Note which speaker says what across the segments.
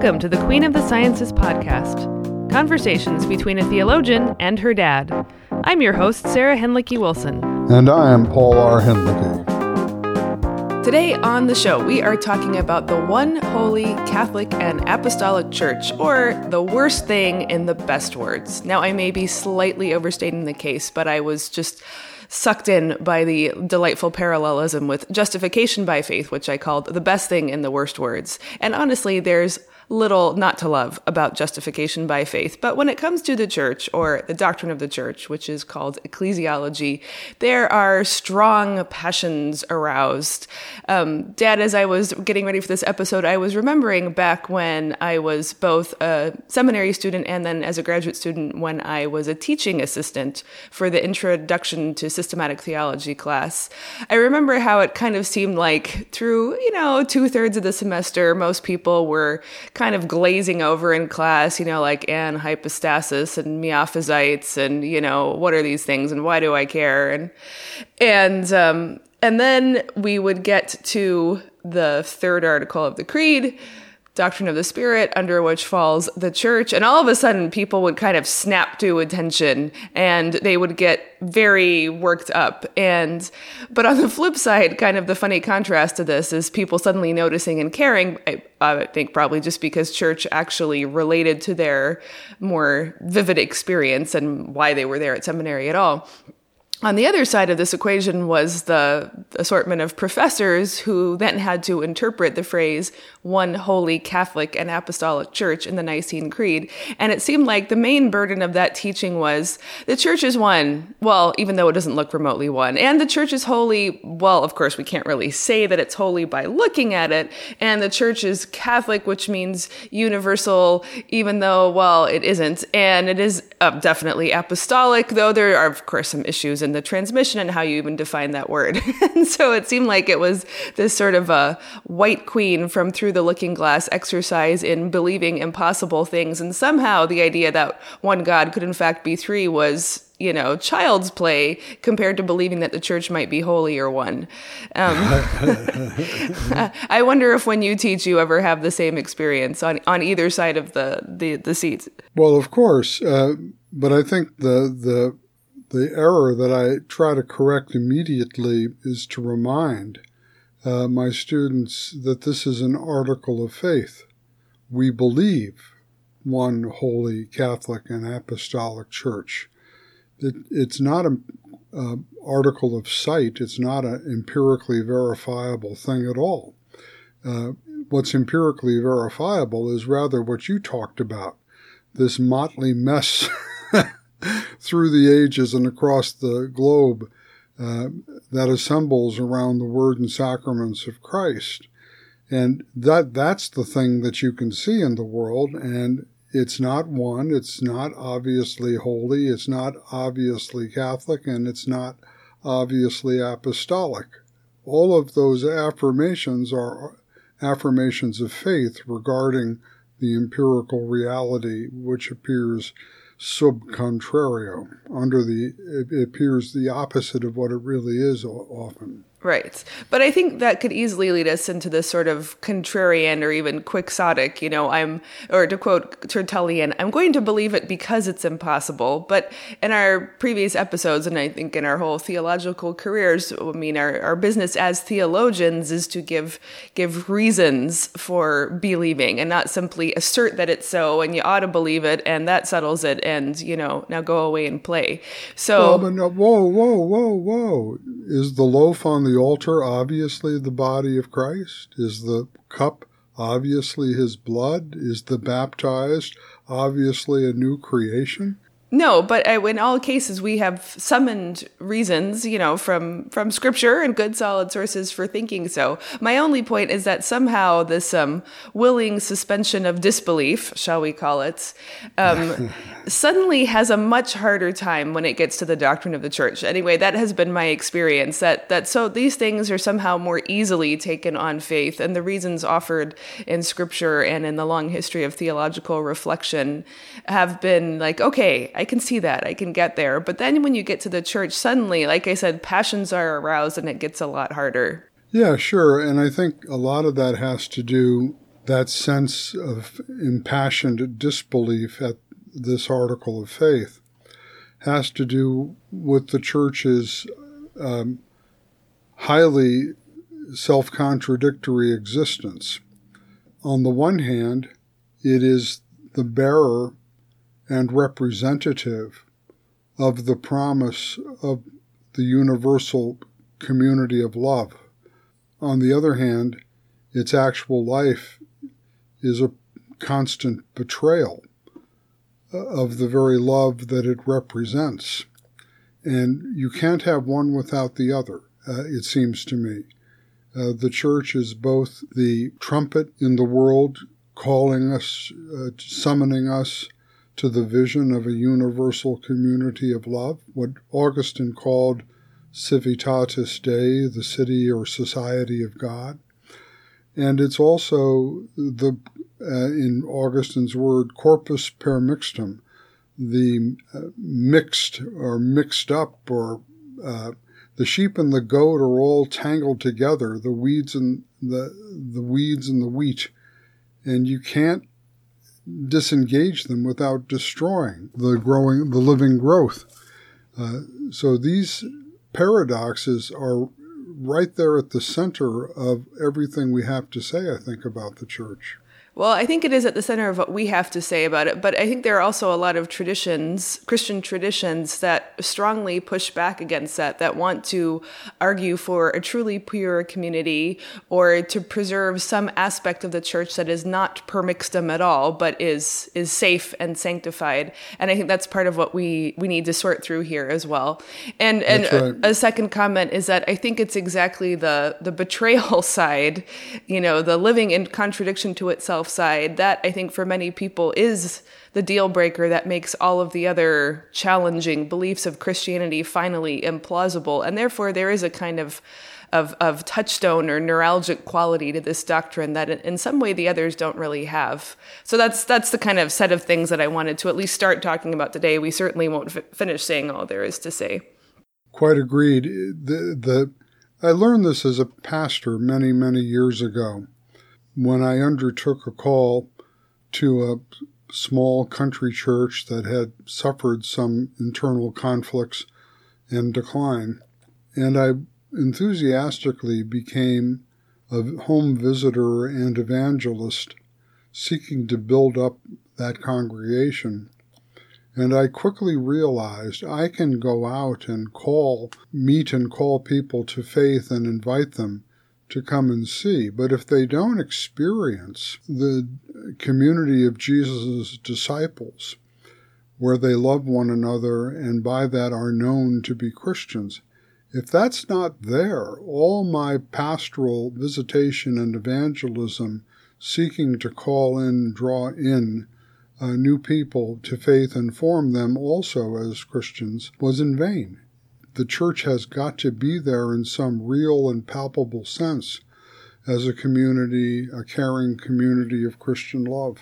Speaker 1: Welcome to the Queen of the Sciences podcast conversations between a theologian and her dad. I'm your host, Sarah Hinlicky Wilson.
Speaker 2: And I am Paul R. Hinlicky.
Speaker 1: Today on the show, we are talking about the one holy Catholic and Apostolic Church, or the worst thing in the best words. Now, I may be slightly overstating the case, but I was just sucked in by the delightful parallelism with justification by faith, which I called the best thing in the worst words. And honestly, there's little not to love about justification by faith. But when it comes to the church or the doctrine of the church, which is called ecclesiology, there are strong passions aroused. Um, Dad, as I was getting ready for this episode, I was remembering back when I was both a seminary student and then as a graduate student when I was a teaching assistant for the introduction to systematic theology class. I remember how it kind of seemed like through, you know, two thirds of the semester, most people were kind of glazing over in class, you know, like anhypostasis and miaphysites and, you know, what are these things and why do I care? And, and, um, and then we would get to the third article of the Creed, doctrine of the spirit under which falls the church. And all of a sudden people would kind of snap to attention and they would get very worked up. And but on the flip side kind of the funny contrast to this is people suddenly noticing and caring I, I think probably just because church actually related to their more vivid experience and why they were there at seminary at all on the other side of this equation was the assortment of professors who then had to interpret the phrase one holy Catholic and Apostolic Church in the Nicene Creed. And it seemed like the main burden of that teaching was the church is one, well, even though it doesn't look remotely one. And the church is holy, well, of course, we can't really say that it's holy by looking at it. And the church is Catholic, which means universal, even though, well, it isn't. And it is uh, definitely apostolic, though there are, of course, some issues in the transmission and how you even define that word. and so it seemed like it was this sort of a white queen from through the looking glass exercise in believing impossible things. And somehow the idea that one God could in fact be three was you know, child's play compared to believing that the church might be holy or one. Um, I wonder if when you teach, you ever have the same experience on, on either side of the, the, the seats.
Speaker 2: Well, of course. Uh, but I think the, the the error that I try to correct immediately is to remind uh, my students that this is an article of faith. We believe one holy Catholic and Apostolic Church. It, it's not an article of sight. It's not an empirically verifiable thing at all. Uh, what's empirically verifiable is rather what you talked about, this motley mess through the ages and across the globe uh, that assembles around the word and sacraments of Christ. And that that's the thing that you can see in the world and it's not one, it's not obviously holy, it's not obviously Catholic, and it's not obviously apostolic. All of those affirmations are affirmations of faith regarding the empirical reality which appears sub contrario, under the, it appears the opposite of what it really is often.
Speaker 1: Right. But I think that could easily lead us into this sort of contrarian or even quixotic, you know, I'm, or to quote Tertullian, I'm going to believe it because it's impossible. But in our previous episodes, and I think in our whole theological careers, I mean, our, our business as theologians is to give, give reasons for believing and not simply assert that it's so and you ought to believe it and that settles it and, you know, now go away and play. So.
Speaker 2: Well, no, whoa, whoa, whoa, whoa. Is the loaf on the the altar obviously the body of Christ? Is the cup obviously his blood? Is the baptized obviously a new creation?
Speaker 1: No, but uh, in all cases, we have summoned reasons, you know, from from scripture and good solid sources for thinking so. My only point is that somehow this um, willing suspension of disbelief, shall we call it, um, suddenly has a much harder time when it gets to the doctrine of the church. Anyway, that has been my experience. That that so these things are somehow more easily taken on faith, and the reasons offered in scripture and in the long history of theological reflection have been like, okay. I can see that. I can get there. But then when you get to the church, suddenly, like I said, passions are aroused and it gets a lot harder.
Speaker 2: Yeah, sure. And I think a lot of that has to do that sense of impassioned disbelief at this article of faith has to do with the church's um, highly self contradictory existence. On the one hand, it is the bearer and representative of the promise of the universal community of love. On the other hand, its actual life is a constant betrayal of the very love that it represents. And you can't have one without the other, uh, it seems to me. Uh, the church is both the trumpet in the world, calling us, uh, summoning us to the vision of a universal community of love, what Augustine called Civitatis Dei, the city or society of God. And it's also the, uh, in Augustine's word, corpus per mixtum, the uh, mixed or mixed up or uh, the sheep and the goat are all tangled together, the weeds and the the weeds and the wheat, and you can't disengage them without destroying the growing, the living growth. Uh, so these paradoxes are right there at the center of everything we have to say, I think, about the church.
Speaker 1: Well, I think it is at the center of what we have to say about it, but I think there are also a lot of traditions, Christian traditions, that strongly push back against that, that want to argue for a truly pure community or to preserve some aspect of the church that is not per mixtum at all, but is is safe and sanctified. And I think that's part of what we we need to sort through here as well. And and right. a, a second comment is that I think it's exactly the the betrayal side, you know, the living in contradiction to itself side, that I think for many people is the deal breaker that makes all of the other challenging beliefs of Christianity finally implausible. And therefore, there is a kind of of, of touchstone or neuralgic quality to this doctrine that in some way the others don't really have. So that's that's the kind of set of things that I wanted to at least start talking about today. We certainly won't f- finish saying all there is to say.
Speaker 2: Quite agreed. The, the I learned this as a pastor many many years ago when I undertook a call to a small country church that had suffered some internal conflicts and decline, and I enthusiastically became a home visitor and evangelist seeking to build up that congregation. And I quickly realized I can go out and call, meet and call people to faith and invite them to come and see. But if they don't experience the community of Jesus' disciples, where they love one another and by that are known to be Christians, if that's not there, all my pastoral visitation and evangelism seeking to call in, draw in uh, new people to faith and form them also as Christians was in vain the church has got to be there in some real and palpable sense as a community, a caring community of Christian love.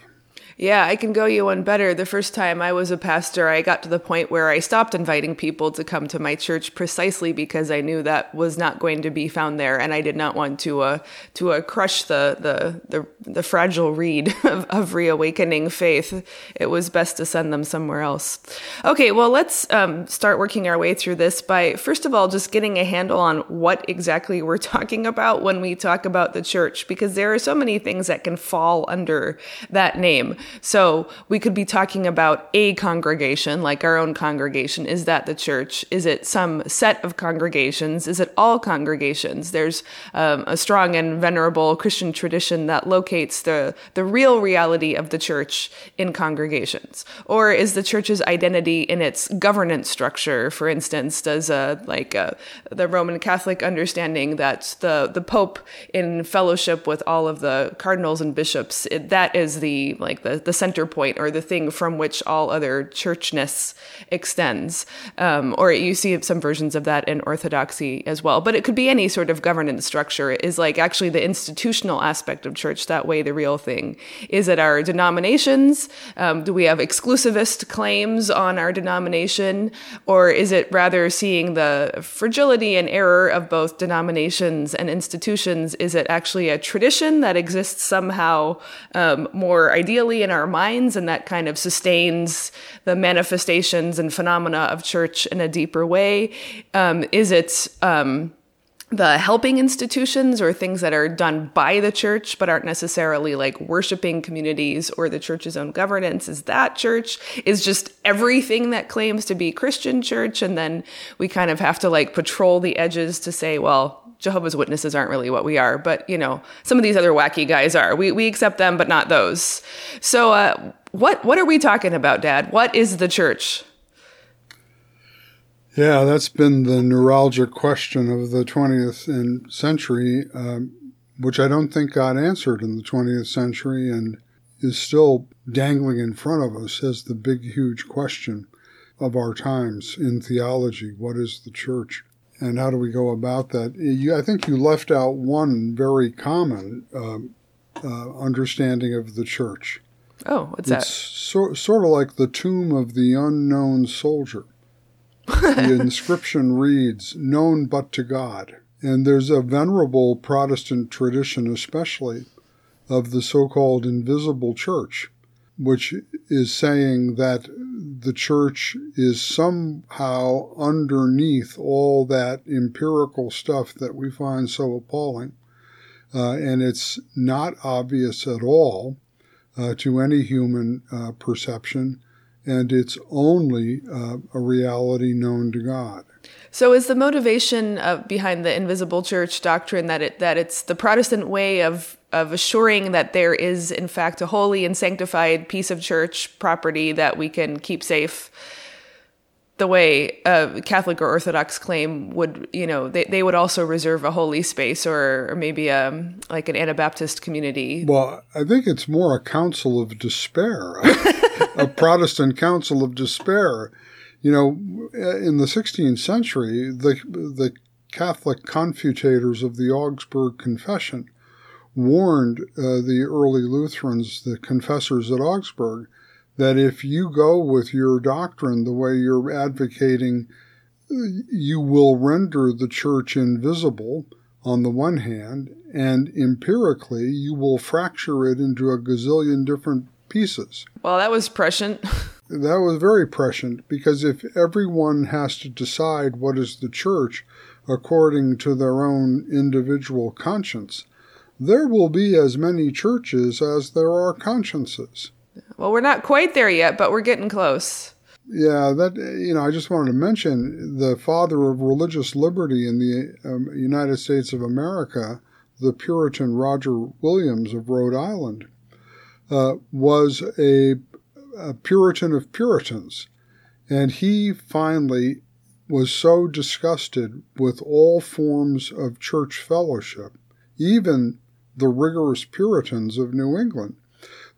Speaker 1: Yeah, I can go you one better. The first time I was a pastor, I got to the point where I stopped inviting people to come to my church precisely because I knew that was not going to be found there, and I did not want to uh, to uh, crush the, the the the fragile reed of, of reawakening faith. It was best to send them somewhere else. Okay, well, let's um, start working our way through this by first of all just getting a handle on what exactly we're talking about when we talk about the church, because there are so many things that can fall under that name. So we could be talking about a congregation, like our own congregation. Is that the church? Is it some set of congregations? Is it all congregations? There's um, a strong and venerable Christian tradition that locates the, the real reality of the church in congregations. Or is the church's identity in its governance structure? For instance, does a, like a, the Roman Catholic understanding that the, the Pope in fellowship with all of the cardinals and bishops, it, that is the like the, the center point or the thing from which all other churchness extends. Um, or you see some versions of that in Orthodoxy as well. But it could be any sort of governance structure. Is like actually the institutional aspect of church that way the real thing? Is it our denominations? Um, do we have exclusivist claims on our denomination? Or is it rather seeing the fragility and error of both denominations and institutions? Is it actually a tradition that exists somehow um, more ideally in our minds and that kind of sustains the manifestations and phenomena of church in a deeper way? Um, is it um, the helping institutions or things that are done by the church but aren't necessarily like worshiping communities or the church's own governance is that church is just everything that claims to be christian church and then we kind of have to like patrol the edges to say well jehovah's witnesses aren't really what we are but you know some of these other wacky guys are we, we accept them but not those so uh, what what are we talking about dad what is the church
Speaker 2: yeah, that's been the neuralgic question of the 20th century, um, which I don't think got answered in the 20th century and is still dangling in front of us as the big, huge question of our times in theology. What is the church? And how do we go about that? You, I think you left out one very common uh, uh, understanding of the church.
Speaker 1: Oh, what's
Speaker 2: it's
Speaker 1: that?
Speaker 2: So, sort of like the tomb of the unknown soldier the inscription reads, known but to God. And there's a venerable Protestant tradition, especially, of the so called invisible church, which is saying that the church is somehow underneath all that empirical stuff that we find so appalling. Uh, and it's not obvious at all uh, to any human uh, perception and it's only uh, a reality known to God.
Speaker 1: So, is the motivation of, behind the invisible church doctrine that it that it's the Protestant way of of assuring that there is, in fact, a holy and sanctified piece of church property that we can keep safe? The way a Catholic or Orthodox claim would, you know, they, they would also reserve a holy space or, or maybe a, um, like an Anabaptist community.
Speaker 2: Well, I think it's more a counsel of despair. a Protestant counsel of despair. You know, in the 16th century, the, the Catholic confutators of the Augsburg Confession warned uh, the early Lutherans, the confessors at Augsburg, that if you go with your doctrine the way you're advocating, you will render the church invisible on the one hand, and empirically, you will fracture it into a gazillion different pieces.
Speaker 1: Well, that was prescient.
Speaker 2: that was very prescient because if everyone has to decide what is the church according to their own individual conscience, there will be as many churches as there are consciences.
Speaker 1: Well, we're not quite there yet, but we're getting close.
Speaker 2: Yeah, that you know, I just wanted to mention the father of religious liberty in the um, United States of America, the Puritan Roger Williams of Rhode Island uh, was a, a Puritan of Puritans. And he finally was so disgusted with all forms of church fellowship, even the rigorous Puritans of New England,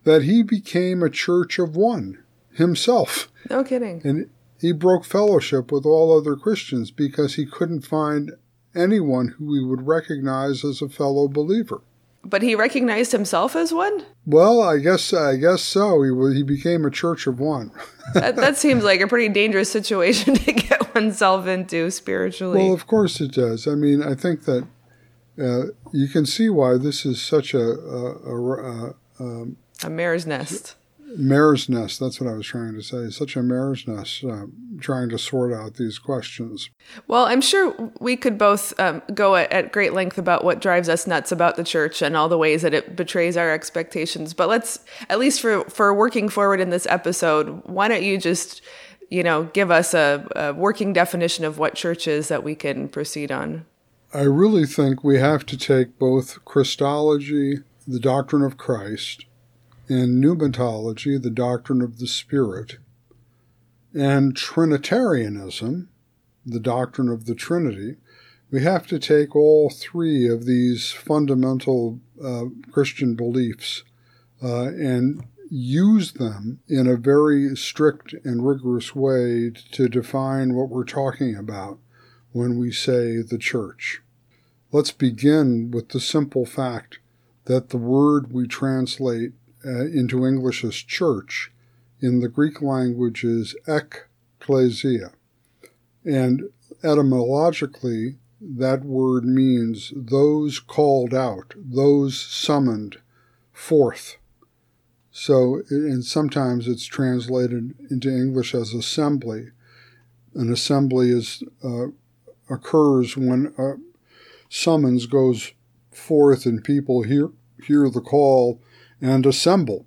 Speaker 2: that he became a church of one himself.
Speaker 1: No kidding.
Speaker 2: And he broke fellowship with all other Christians because he couldn't find anyone who he would recognize as a fellow believer.
Speaker 1: But he recognized himself as one.
Speaker 2: Well, I guess I guess so. He he became a church of one.
Speaker 1: that, that seems like a pretty dangerous situation to get oneself into spiritually.
Speaker 2: Well, of course it does. I mean, I think that uh, you can see why this is such a a, a, a,
Speaker 1: um, a mare's nest
Speaker 2: mare's nest. That's what I was trying to say. Such a mare's nest, uh, trying to sort out these questions.
Speaker 1: Well, I'm sure we could both um, go at, at, great length about what drives us nuts about the church and all the ways that it betrays our expectations. But let's, at least for for working forward in this episode, why don't you just, you know, give us a, a working definition of what church is that we can proceed on.
Speaker 2: I really think we have to take both Christology, the doctrine of Christ, and pneumatology, the doctrine of the Spirit, and Trinitarianism, the doctrine of the Trinity, we have to take all three of these fundamental uh, Christian beliefs uh, and use them in a very strict and rigorous way to define what we're talking about when we say the church. Let's begin with the simple fact that the word we translate uh, into English as church in the Greek language is ekklesia. And etymologically, that word means those called out, those summoned forth. So, and sometimes it's translated into English as assembly. An assembly is uh, occurs when a summons goes forth and people hear hear the call and assemble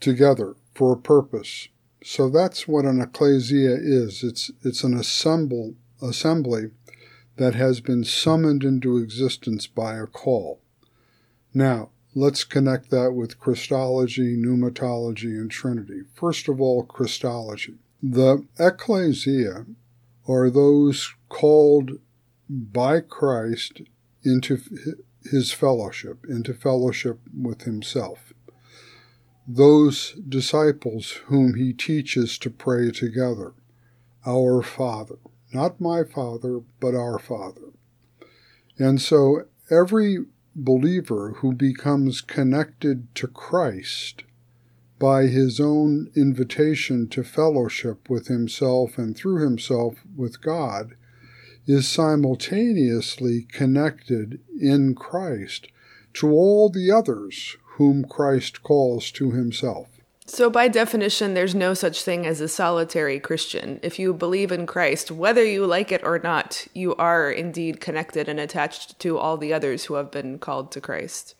Speaker 2: together for a purpose. So that's what an ecclesia is. It's it's an assemble assembly that has been summoned into existence by a call. Now, let's connect that with Christology, pneumatology, and Trinity. First of all, Christology. The ecclesia are those called by Christ into his fellowship, into fellowship with himself those disciples whom he teaches to pray together. Our Father. Not my Father, but our Father. And so every believer who becomes connected to Christ by his own invitation to fellowship with himself and through himself with God is simultaneously connected in Christ to all the others whom Christ calls to himself.
Speaker 1: So, by definition, there's no such thing as a solitary Christian. If you believe in Christ, whether you like it or not, you are indeed connected and attached to all the others who have been called to Christ.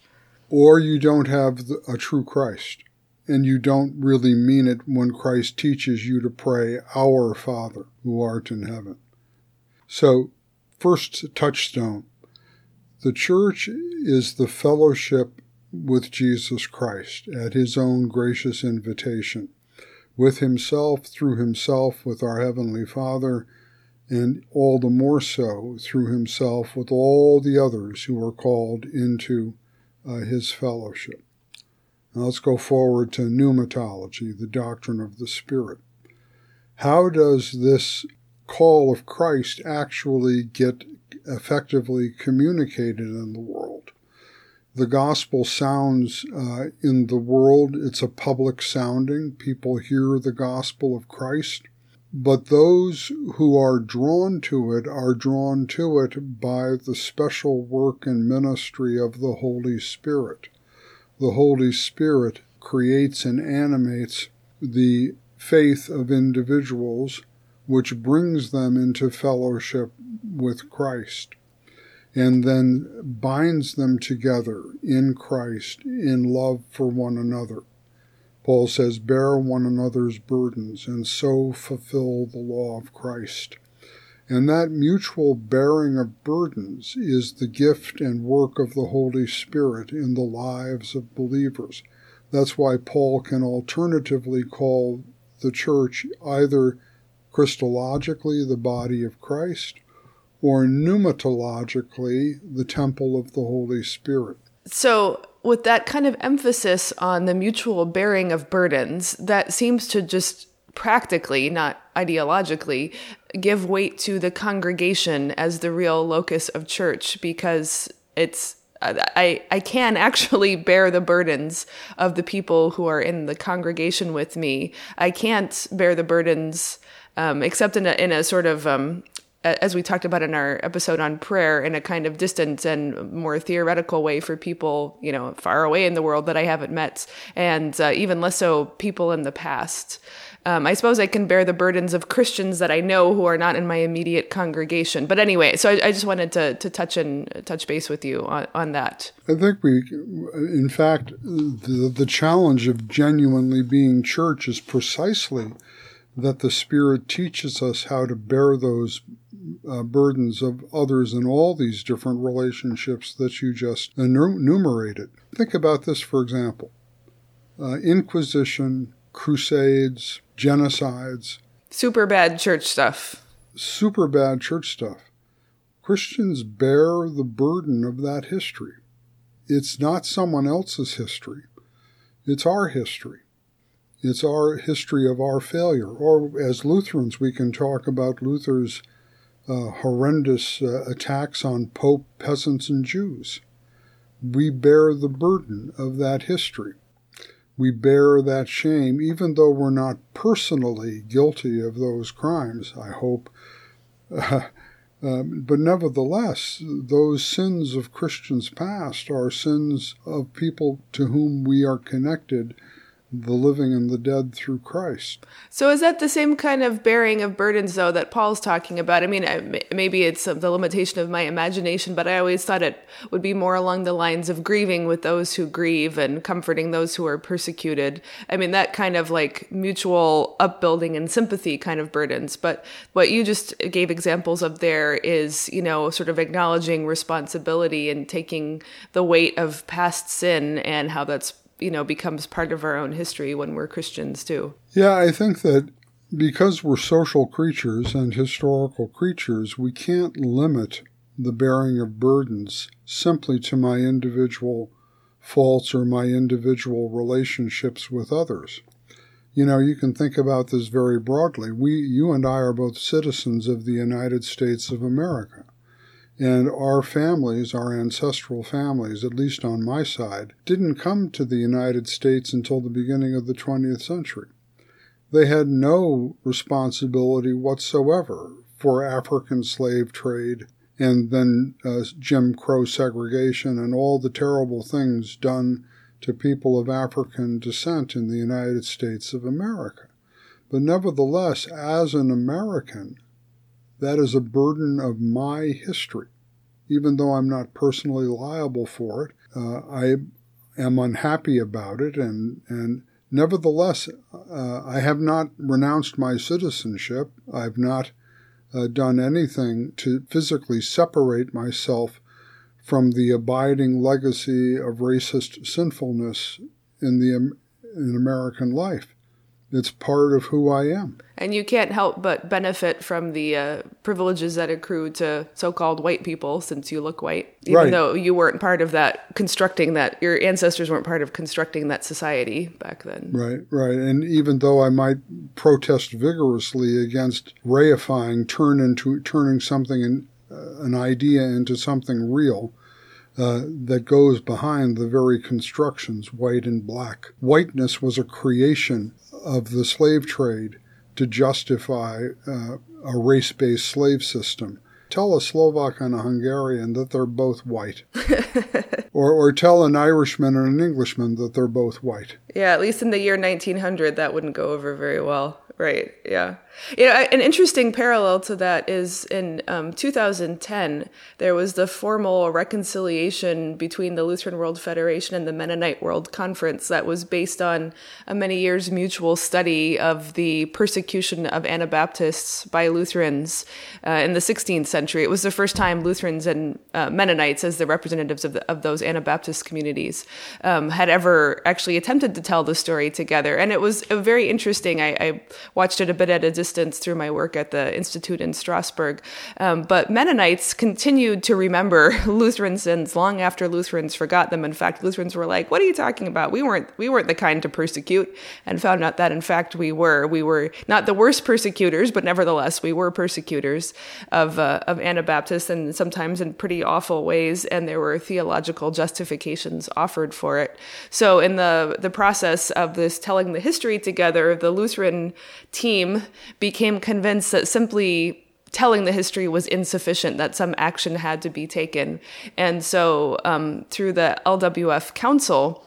Speaker 2: Or you don't have a true Christ, and you don't really mean it when Christ teaches you to pray, Our Father who art in heaven. So, first touchstone the church is the fellowship with Jesus Christ at his own gracious invitation, with himself, through himself, with our Heavenly Father, and all the more so through himself with all the others who are called into uh, his fellowship. Now let's go forward to pneumatology, the doctrine of the Spirit. How does this call of Christ actually get effectively communicated in the world? the gospel sounds uh, in the world. It's a public sounding. People hear the gospel of Christ. But those who are drawn to it are drawn to it by the special work and ministry of the Holy Spirit. The Holy Spirit creates and animates the faith of individuals, which brings them into fellowship with Christ and then binds them together in Christ in love for one another. Paul says, Bear one another's burdens and so fulfill the law of Christ. And that mutual bearing of burdens is the gift and work of the Holy Spirit in the lives of believers. That's why Paul can alternatively call the church either Christologically the body of Christ or pneumatologically, the temple of the Holy Spirit.
Speaker 1: So, with that kind of emphasis on the mutual bearing of burdens, that seems to just practically, not ideologically, give weight to the congregation as the real locus of church because it's I, I can actually bear the burdens of the people who are in the congregation with me. I can't bear the burdens um, except in a, in a sort of um, as we talked about in our episode on prayer in a kind of distant and more theoretical way for people you know far away in the world that i haven't met and uh, even less so people in the past. Um, i suppose i can bear the burdens of christians that i know who are not in my immediate congregation. But anyway so i, I just wanted to, to touch and touch base with you on, on that.
Speaker 2: I think we in fact the, the challenge of genuinely being church is precisely that the Spirit teaches us how to bear those uh, burdens of others in all these different relationships that you just enumerated. Think about this, for example uh, Inquisition, Crusades, genocides.
Speaker 1: Super bad church stuff.
Speaker 2: Super bad church stuff. Christians bear the burden of that history. It's not someone else's history, it's our history. It's our history of our failure. Or as Lutherans, we can talk about Luther's uh, horrendous uh, attacks on Pope, peasants, and Jews. We bear the burden of that history. We bear that shame, even though we're not personally guilty of those crimes, I hope. Uh, but nevertheless, those sins of Christians past are sins of people to whom we are connected the living and the dead through Christ.
Speaker 1: So is that the same kind of bearing of burdens though that Paul's talking about? I mean, maybe it's the limitation of my imagination, but I always thought it would be more along the lines of grieving with those who grieve and comforting those who are persecuted. I mean, that kind of like mutual upbuilding and sympathy kind of burdens. But what you just gave examples of there is, you know, sort of acknowledging responsibility and taking the weight of past sin and how that's you know becomes part of our own history when we're Christians too.
Speaker 2: Yeah, I think that because we're social creatures and historical creatures, we can't limit the bearing of burdens simply to my individual faults or my individual relationships with others. You know, you can think about this very broadly. We you and I are both citizens of the United States of America. And our families, our ancestral families, at least on my side, didn't come to the United States until the beginning of the 20th century. They had no responsibility whatsoever for African slave trade and then uh, Jim Crow segregation and all the terrible things done to people of African descent in the United States of America. But nevertheless, as an American, that is a burden of my history. Even though I'm not personally liable for it, uh, I am unhappy about it, and, and nevertheless, uh, I have not renounced my citizenship. I've not uh, done anything to physically separate myself from the abiding legacy of racist sinfulness in the in American life. It's part of who I am.
Speaker 1: And you can't help but benefit from the uh, privileges that accrue to so called white people since you look white, even right. though you weren't part of that constructing that, your ancestors weren't part of constructing that society back then.
Speaker 2: Right, right. And even though I might protest vigorously against reifying, turn into, turning something, in, uh, an idea into something real, uh, that goes behind the very constructions, white and black. Whiteness was a creation of the slave trade to justify uh, a race based slave system. Tell a Slovak and a Hungarian that they're both white. or, or tell an Irishman and an Englishman that they're both white.
Speaker 1: Yeah, at least in the year 1900, that wouldn't go over very well. Right, yeah. You know, an interesting parallel to that is in um, 2010, there was the formal reconciliation between the Lutheran World Federation and the Mennonite World Conference that was based on a many years mutual study of the persecution of Anabaptists by Lutherans uh, in the 16th century. It was the first time Lutherans and uh, Mennonites, as the representatives of, the, of those Anabaptist communities, um, had ever actually attempted to tell the story together. And it was very interesting. I, I watched it a bit at a distance distance through my work at the Institute in Strasbourg. Um, but Mennonites continued to remember Lutheran sins long after Lutherans forgot them. In fact, Lutherans were like, "What are you talking about? We weren't we weren't the kind to persecute," and found out that in fact we were. We were not the worst persecutors, but nevertheless we were persecutors of uh, of Anabaptists, and sometimes in pretty awful ways. And there were theological justifications offered for it. So in the the process of this telling the history together, the Lutheran team became convinced that simply telling the history was insufficient, that some action had to be taken. And so, um, through the LWF Council,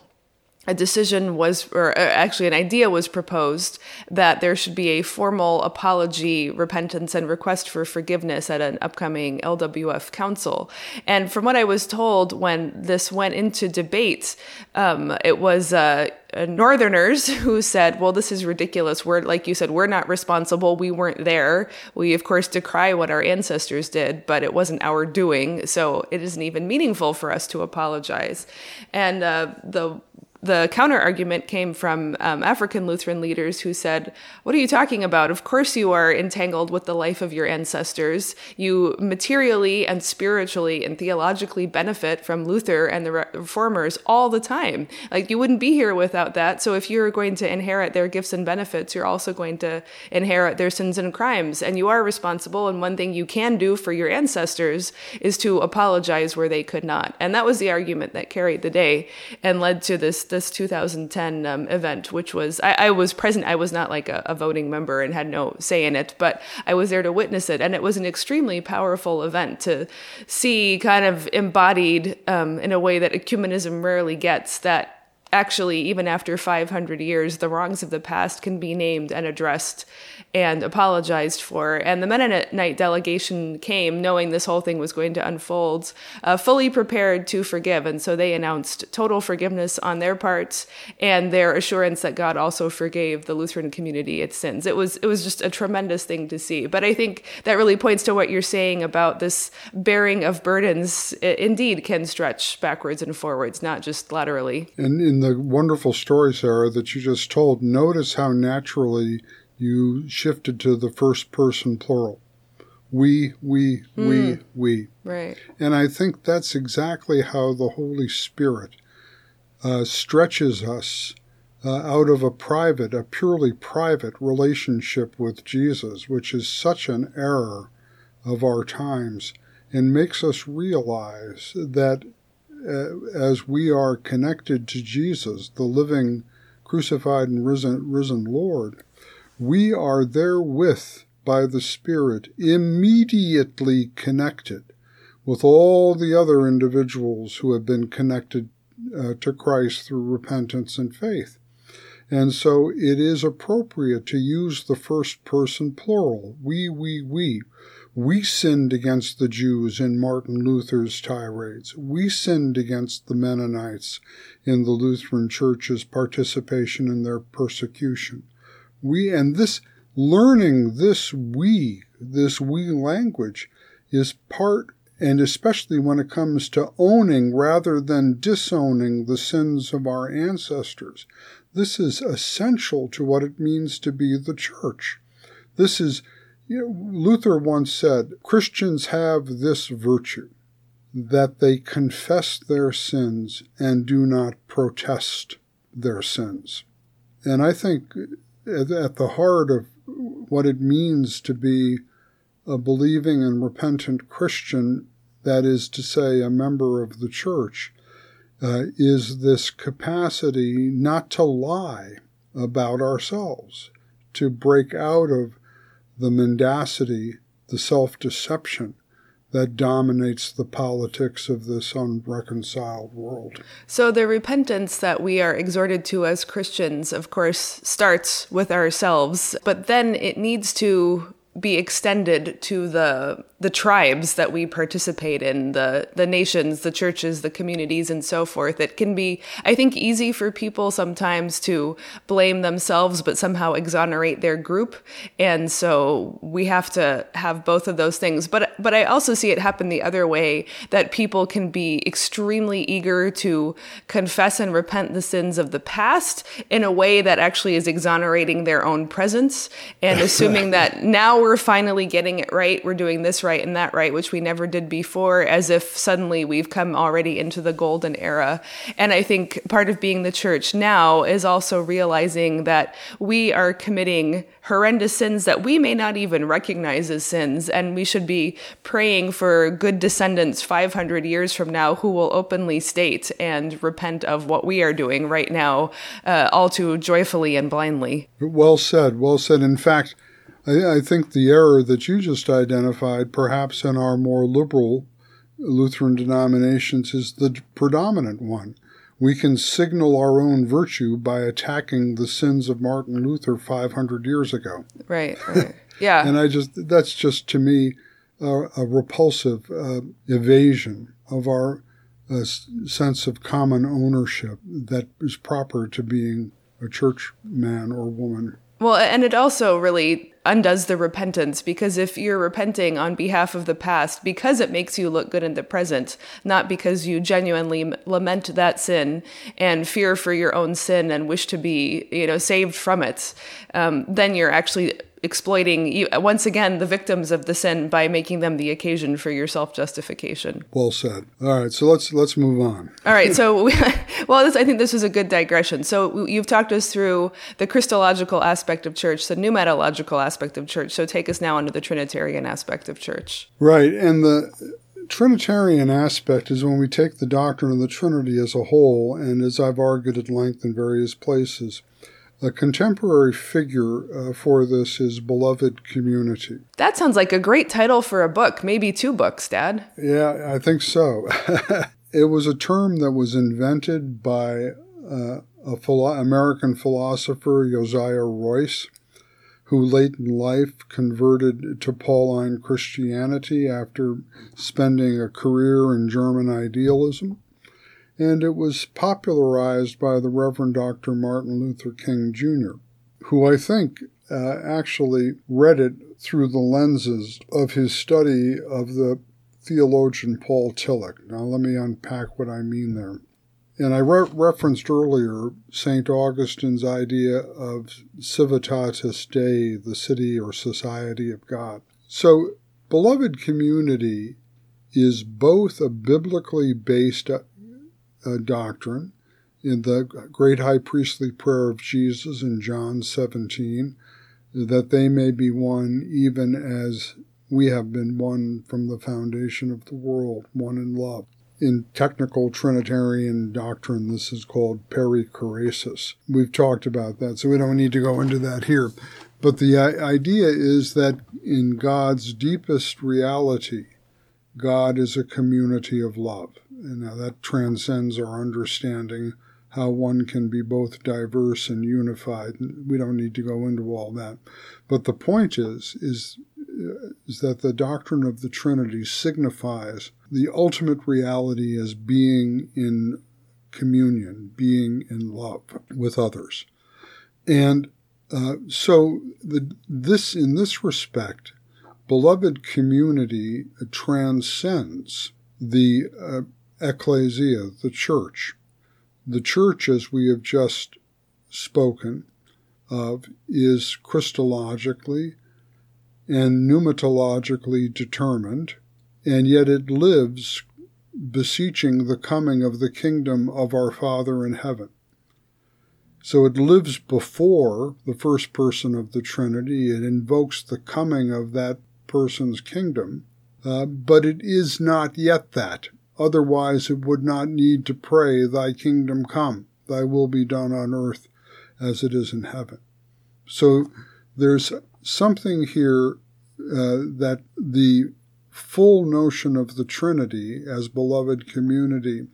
Speaker 1: a decision was, or uh, actually an idea was proposed that there should be a formal apology, repentance, and request for forgiveness at an upcoming LWF council. And from what I was told, when this went into debate, um, it was uh, Northerners who said, "Well, this is ridiculous. We're like you said, we're not responsible. We weren't there. We, of course, decry what our ancestors did, but it wasn't our doing. So it isn't even meaningful for us to apologize." And uh, the the counter argument came from um, African Lutheran leaders who said, What are you talking about? Of course, you are entangled with the life of your ancestors. You materially and spiritually and theologically benefit from Luther and the reformers all the time. Like, you wouldn't be here without that. So, if you're going to inherit their gifts and benefits, you're also going to inherit their sins and crimes. And you are responsible. And one thing you can do for your ancestors is to apologize where they could not. And that was the argument that carried the day and led to this this 2010 um, event, which was I, I, was present. I was not like a, a, voting member and had no say in it, but I was there to witness it, and it was an extremely powerful event to see kind of embodied um, in a way that ecumenism rarely gets. That actually, even after 500 years, the wrongs of the past can be named and addressed and apologized for. And the Mennonite delegation came knowing this whole thing was going to unfold, uh, fully prepared to forgive. And so they announced total forgiveness on their part and their assurance that God also forgave the Lutheran community its sins. It was, it was just a tremendous thing to see. But I think that really points to what you're saying about this bearing of burdens indeed can stretch backwards and forwards, not just laterally.
Speaker 2: And in the wonderful story, Sarah, that you just told, notice how naturally you shifted to the first person plural. We, we, mm. we, hmm. we.
Speaker 1: Right.
Speaker 2: And I think that's exactly how the Holy Spirit uh, stretches us uh, out of a private, a purely private relationship with Jesus, which is such an error of our times, and makes us realize that uh, as we are connected to Jesus, the living, crucified, and risen, risen Lord, we are therewith by the Spirit immediately connected with all the other individuals who have been connected uh, to Christ through repentance and faith. And so it is appropriate to use the first person plural. We, we, we. We sinned against the Jews in Martin Luther's tirades. We sinned against the Mennonites in the Lutheran Church's participation in their persecution. We and this learning this we, this we language is part and especially when it comes to owning rather than disowning the sins of our ancestors. This is essential to what it means to be the church. This is, you know, Luther once said, Christians have this virtue, that they confess their sins and do not protest their sins. And I think at the heart of what it means to be a believing and repentant Christian, that is to say, a member of the church, uh, is this capacity not to lie about ourselves, to break out of the mendacity, the self deception that dominates the politics of this unreconciled world.
Speaker 1: So, the repentance that we are exhorted to as Christians, of course, starts with ourselves, but then it needs to be extended to the the tribes that we participate in, the the nations, the churches, the communities, and so forth. It can be, I think, easy for people sometimes to blame themselves, but somehow exonerate their group. And so we have to have both of those things. But but I also see it happen the other way that people can be extremely eager to confess and repent the sins of the past in a way that actually is exonerating their own presence and assuming that now we're finally getting it right, we're doing this right right and that right, which we never did before, as if suddenly we've come already into the golden era. And I think part of being the church now is also realizing that we are committing horrendous sins that we may not even recognize as sins. And we should be praying for good descendants 500 years from now who will openly state and repent of what we are doing right now, uh, all too joyfully and blindly.
Speaker 2: Well said. Well said. In fact, I, I think the error that you just identified, perhaps in our more liberal Lutheran denominations, is the predominant one. We can signal our own virtue by attacking the sins of Martin Luther 500 years ago.
Speaker 1: Right, right. Yeah.
Speaker 2: and I just, that's just to me a, a repulsive uh, evasion of our uh, sense of common ownership that is proper to being a church man or woman.
Speaker 1: Well, and it also really undoes the repentance because if you're repenting on behalf of the past because it makes you look good in the present, not because you genuinely lament that sin and fear for your own sin and wish to be, you know, saved from it, um, then you're actually exploiting you, once again the victims of the sin by making them the occasion for your self-justification.
Speaker 2: Well said. All right, so let's let's move on.
Speaker 1: All right, so we, well, this, I think this was a good digression. So you've talked us through the Christological aspect of church, the pneumatological aspect of church. So take us now into the Trinitarian aspect of church.
Speaker 2: Right, and the Trinitarian aspect is when we take the doctrine of the Trinity as a whole, and as I've argued at length in various places a contemporary figure uh, for this is Beloved Community.
Speaker 1: That sounds like a great title for a book, maybe two books, Dad.
Speaker 2: Yeah, I think so. it was a term that was invented by uh, a philo- American philosopher, Josiah Royce, who late in life converted to Pauline Christianity after spending a career in German idealism and it was popularized by the Reverend Dr. Martin Luther King Jr., who I think uh, actually read it through the lenses of his study of the theologian Paul Tillich. Now, let me unpack what I mean there. And I re- referenced earlier St. Augustine's idea of civitatis Dei, the city or society of God. So, beloved community is both a biblically based uh, doctrine in the great high priestly prayer of Jesus in John 17, that they may be one even as we have been one from the foundation of the world, one in love. In technical Trinitarian doctrine, this is called perichoresis. We've talked about that, so we don't need to go into that here. But the idea is that in God's deepest reality, God is a community of love. And now that transcends our understanding how one can be both diverse and unified. We don't need to go into all that. But the point is, is, is that the doctrine of the Trinity signifies the ultimate reality as being in communion, being in love with others. And uh, so the, this, in this respect, beloved community transcends the uh, ecclesia, the church. The church, as we have just spoken of, is Christologically and pneumatologically determined, and yet it lives beseeching the coming of the kingdom of our Father in heaven. So it lives before the first person of the Trinity. It invokes the coming of that person's kingdom, uh, but it is not yet that. Otherwise, it would not need to pray, Thy kingdom come, Thy will be done on earth as it is in heaven. So there's something here uh, that the full notion of the Trinity as beloved community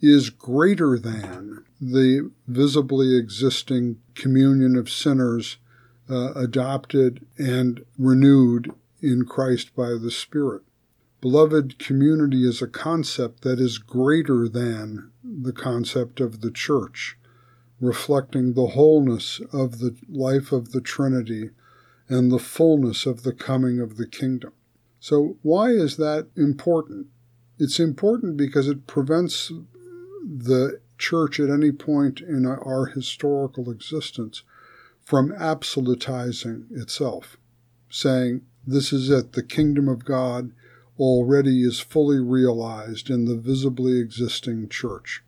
Speaker 2: is greater than the visibly existing communion of sinners uh, adopted and renewed in Christ by the Spirit. Beloved, community is a concept that is greater than the concept of the church, reflecting the wholeness of the life of the Trinity and the fullness of the coming of the kingdom. So, why is that important? It's important because it prevents the church at any point in our historical existence from absolutizing itself, saying, this is it. The kingdom of God already is fully realized in the visibly existing church.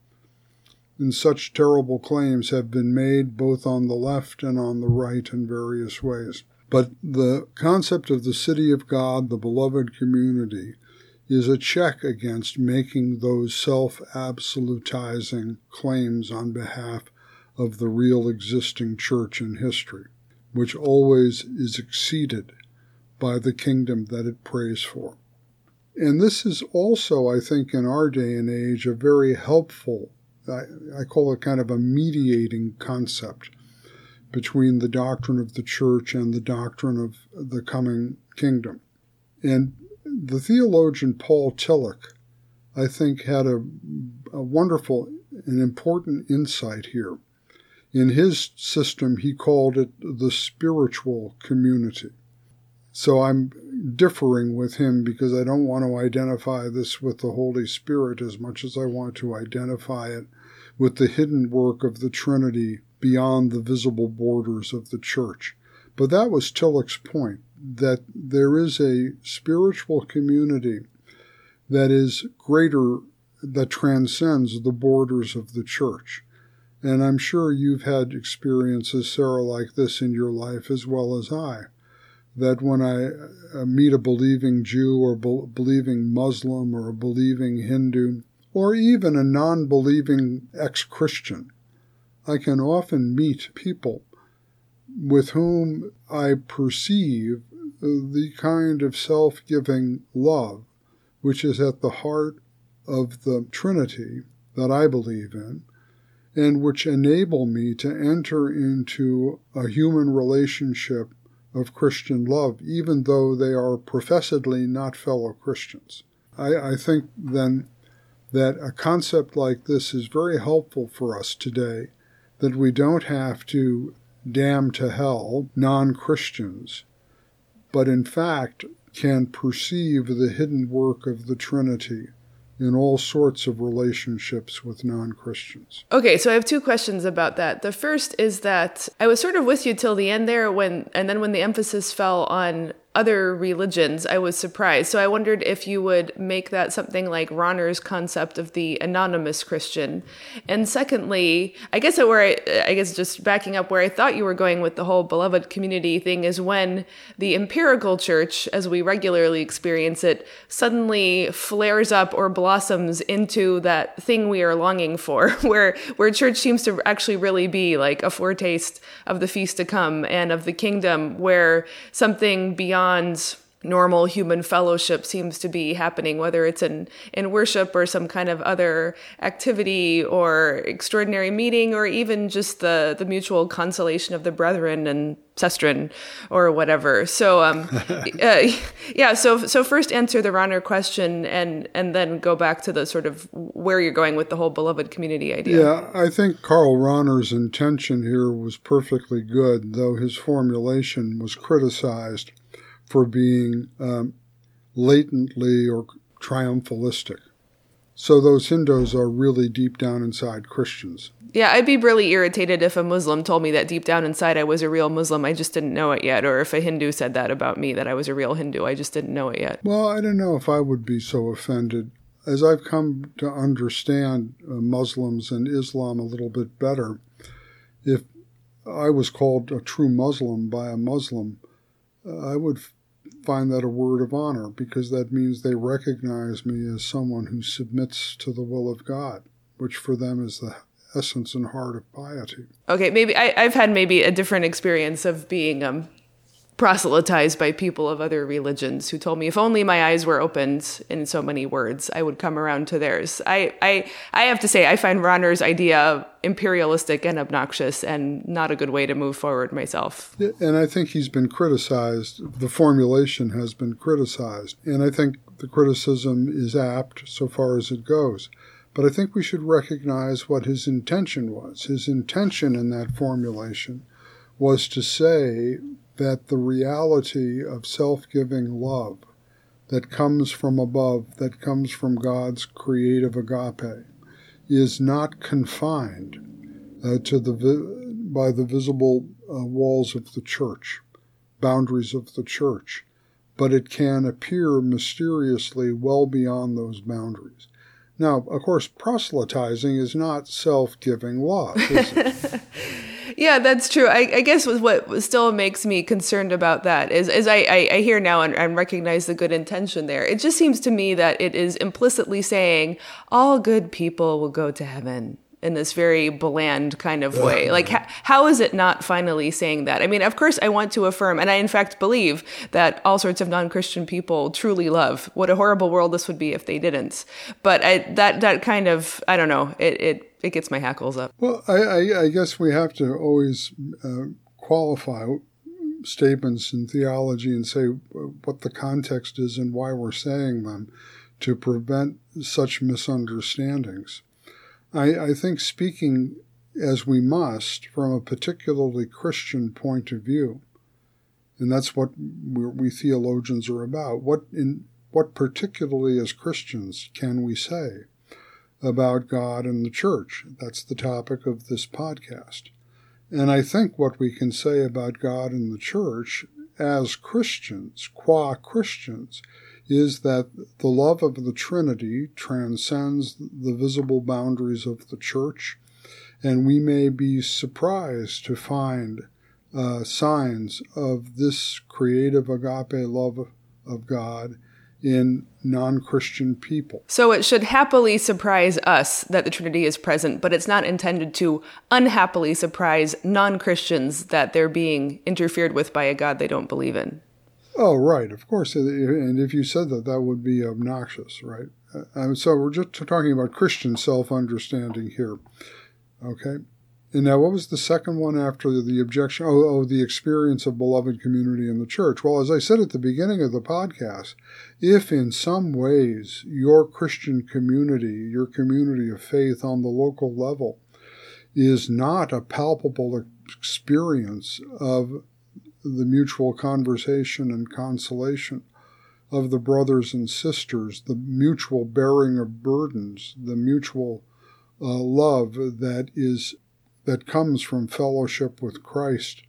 Speaker 2: And such terrible claims have been made both on the left and on the right in various ways. But the concept of the city of God, the beloved community, is a check against making those self absolutizing claims on behalf of the real existing church in history, which always is exceeded by the kingdom that it prays for. And this is also, I think, in our day and age, a very helpful, I, I call it kind of a mediating concept between the doctrine of the church and the doctrine of the coming kingdom. And the theologian Paul Tillich, I think, had a, a wonderful and important insight here. In his system, he called it the spiritual community. So I'm differing with him because I don't want to identify this with the Holy Spirit as much as I want to identify it with the hidden work of the Trinity beyond the visible borders of the church. But that was Tillich's point that there is a spiritual community that is greater, that transcends the borders of the church. And I'm sure you've had experiences, Sarah, like this in your life as well as I. That when I uh, meet a believing Jew or be- believing Muslim or a believing Hindu, or even a non believing ex Christian, I can often meet people with whom I perceive the kind of self giving love which is at the heart of the Trinity that I believe in, and which enable me to enter into a human relationship of Christian love, even though they are professedly not fellow Christians. I, I think then that a concept like this is very helpful for us today, that we don't have to damn to hell non Christians, but in fact can perceive the hidden work of the Trinity in all sorts of relationships with non Christians.
Speaker 1: Okay, so I have two questions about that. The first is that I was sort of with you till the end there when and then when the emphasis fell on other religions, I was surprised. So I wondered if you would make that something like Rahner's concept of the anonymous Christian. And secondly, I guess where I, I guess just backing up where I thought you were going with the whole beloved community thing is when the empirical church, as we regularly experience it, suddenly flares up or blossoms into that thing we are longing for, where where church seems to actually really be like a foretaste of the feast to come and of the kingdom, where something beyond beyond normal human fellowship seems to be happening, whether it's in, in worship or some kind of other activity or extraordinary meeting or even just the, the mutual consolation of the brethren and sestrin or whatever. So, um, uh, yeah, so, so first answer the Rahner question and, and then go back to the sort of where you're going with the whole beloved community idea.
Speaker 2: Yeah, I think Karl Rahner's intention here was perfectly good, though his formulation was criticized for being um, latently or triumphalistic. So those Hindus are really deep down inside Christians.
Speaker 1: Yeah, I'd be really irritated if a Muslim told me that deep down inside I was a real Muslim, I just didn't know it yet, or if a Hindu said that about me that I was a real Hindu, I just didn't know it yet.
Speaker 2: Well, I don't know if I would be so offended. As I've come to understand uh, Muslims and Islam a little bit better, if I was called a true Muslim by a Muslim, uh, I would find that a word of honor because that means they recognize me as someone who submits to the will of God, which for them is the essence and heart of piety.
Speaker 1: Okay, maybe I, have had maybe a different experience of being um, proselytized by people of other religions who told me if only my eyes were opened in so many words, I would come around to theirs. I, I, I have to say, I find Rahner's idea imperialistic and obnoxious and not a good way to move forward myself.
Speaker 2: And I think he's been criticized. The formulation has been criticized. And I think the criticism is apt so far as it goes. But I think we should recognize what his intention was. His intention in that formulation was to say that the reality of self giving love that comes from above, that comes from God's creative agape, is not confined uh, to the vi- by the visible uh, walls of the church, boundaries of the church, but it can appear mysteriously well beyond those boundaries. Now, of course, proselytizing is not self giving love, is it?
Speaker 1: Yeah, that's true. I, I, guess what still makes me concerned about that is, is I, I, I hear now and, and, recognize the good intention there. It just seems to me that it is implicitly saying all good people will go to heaven in this very bland kind of way. Like, ha- how is it not finally saying that? I mean, of course, I want to affirm, and I in fact believe that all sorts of non-Christian people truly love. What a horrible world this would be if they didn't. But I, that that kind of I don't know. It it it gets my hackles up.
Speaker 2: Well, I, I, I guess we have to always uh, qualify statements in theology and say what the context is and why we're saying them to prevent such misunderstandings. I, I think speaking as we must from a particularly Christian point of view. And that's what we theologians are about. What in what particularly as Christians can we say about God and the church? That's the topic of this podcast. And I think what we can say about God and the church as Christians, qua Christians, is that the love of the Trinity transcends the visible boundaries of the church, and we may be surprised to find uh, signs of this creative agape love of God in non Christian people.
Speaker 1: So it should happily surprise us that the Trinity is present, but it's not intended to unhappily surprise non Christians that they're being interfered with by a God they don't believe in.
Speaker 2: Oh, right, of course. And if you said that, that would be obnoxious, right? Uh, so we're just talking about Christian self understanding here. Okay? And now, what was the second one after the objection? Oh, oh, the experience of beloved community in the church. Well, as I said at the beginning of the podcast, if in some ways your Christian community, your community of faith on the local level, is not a palpable experience of the mutual conversation and consolation of the brothers and sisters, the mutual bearing of burdens, the mutual uh, love that is that comes from fellowship with Christ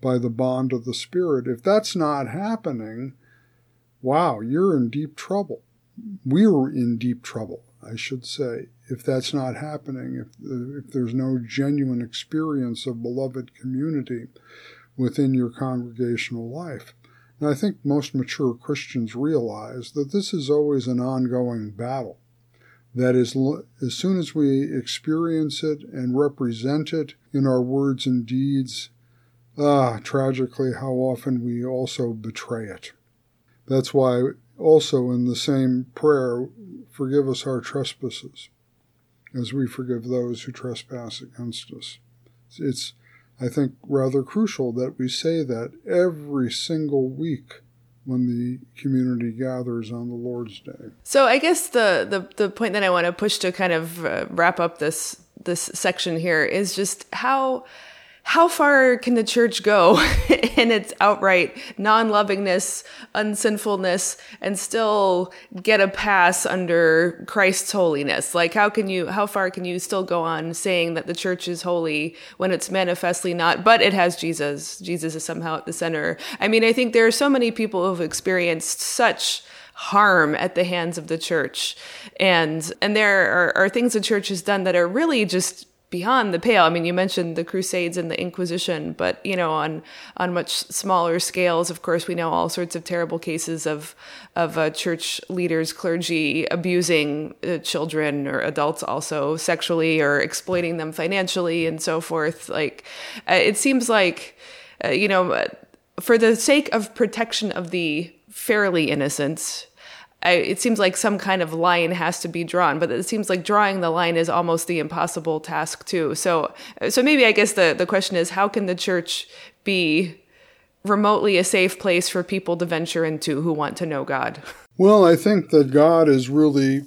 Speaker 2: by the bond of the Spirit. If that's not happening, wow, you're in deep trouble. We're in deep trouble, I should say, if that's not happening, if, if there's no genuine experience of beloved community within your congregational life. And I think most mature Christians realize that this is always an ongoing battle that is, as soon as we experience it and represent it in our words and deeds, ah, tragically, how often we also betray it. That's why, also in the same prayer, forgive us our trespasses, as we forgive those who trespass against us. It's, I think, rather crucial that we say that every single week when the community gathers on the Lord's Day.
Speaker 1: So I guess the the, the point that I want to push to kind of uh, wrap up this this section here is just how how far can the church go in its outright non lovingness, unsinfulness, and still get a pass under Christ's holiness? Like, how can you, how far can you still go on saying that the church is holy when it's manifestly not, but it has Jesus? Jesus is somehow at the center. I mean, I think there are so many people who've experienced such harm at the hands of the church and and there are, are things the church has done that are really just beyond the pale. I mean, you mentioned the Crusades and the Inquisition, but you know, on on much smaller scales, of course, we know all sorts of terrible cases of of uh, church leaders, clergy abusing uh, children or adults also sexually or exploiting them financially and so forth. Like, uh, it seems like, uh, you know, for the sake of protection of the fairly innocent I, it seems like some kind of line has to be drawn, but it seems like drawing the line is almost the impossible task too. So, so maybe I guess the, the question is, how can the church be remotely a safe place for people to venture into who want to know God?
Speaker 2: Well, I think that God is really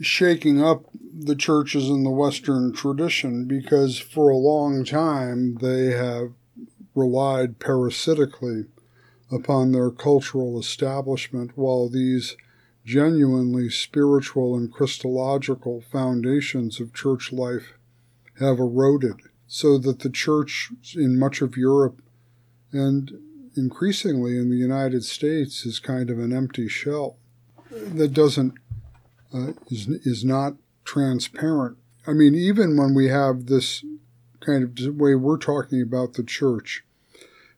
Speaker 2: shaking up the churches in the Western tradition because for a long time they have relied parasitically upon their cultural establishment while these genuinely spiritual and Christological foundations of church life have eroded, so that the church in much of Europe and increasingly in the United States is kind of an empty shell that doesn't uh, is is not transparent. I mean, even when we have this kind of way we're talking about the church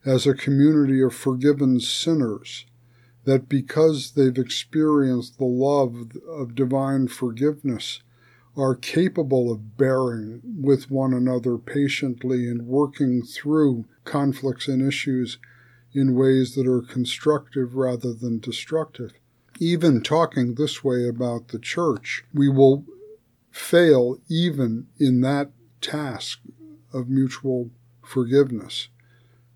Speaker 2: as a community of forgiven sinners that because they've experienced the love of divine forgiveness, are capable of bearing with one another patiently and working through conflicts and issues in ways that are constructive rather than destructive. Even talking this way about the church, we will fail even in that task of mutual forgiveness.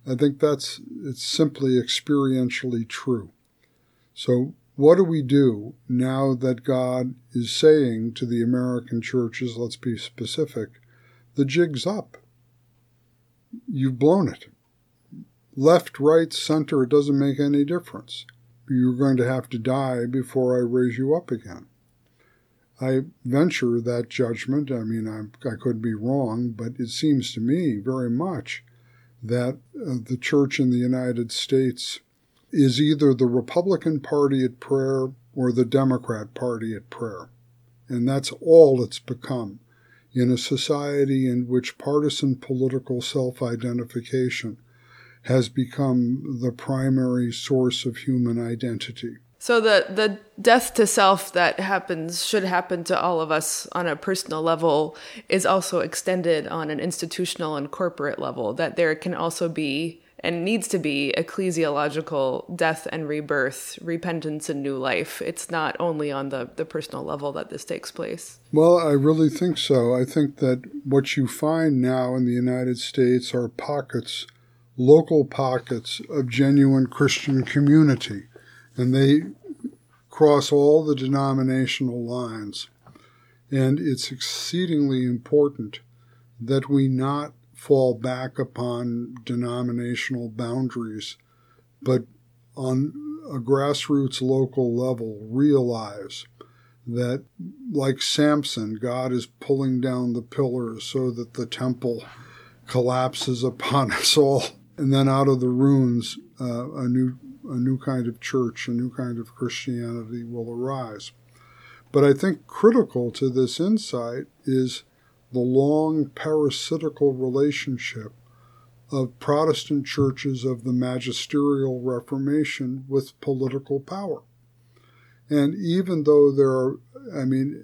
Speaker 2: I think that's it's simply experientially true. So, what do we do now that God is saying to the American churches, let's be specific, the jig's up. You've blown it. Left, right, center, it doesn't make any difference. You're going to have to die before I raise you up again. I venture that judgment. I mean, I'm, i could be wrong, but it seems to me very much that uh, the church in the United States is either the Republican Party at prayer or the Democrat Party at prayer. And that's all it's become in a society in which partisan political self identification has become the primary source of human identity.
Speaker 1: So the the death to self that happens should happen to all of us on a personal level is also extended on an institutional and corporate level that there can also be and needs to be ecclesiological death and rebirth, repentance and new life. It's not only on the, the personal level that this takes place.
Speaker 2: Well, I really think so. I think that what you find now in the United States are pockets, local pockets of genuine Christian community, and they cross all the denominational lines. And it's exceedingly important that we not fall back upon denominational boundaries, but on a grassroots local level realize that, like Samson, God is pulling down the pillars so that the temple collapses upon us all. And then out of the ruins, uh, a new a new kind of church, a new kind of Christianity will arise. But I think critical to this insight is the long parasitical relationship of Protestant churches of the magisterial Reformation with political power. And even though there are, I mean,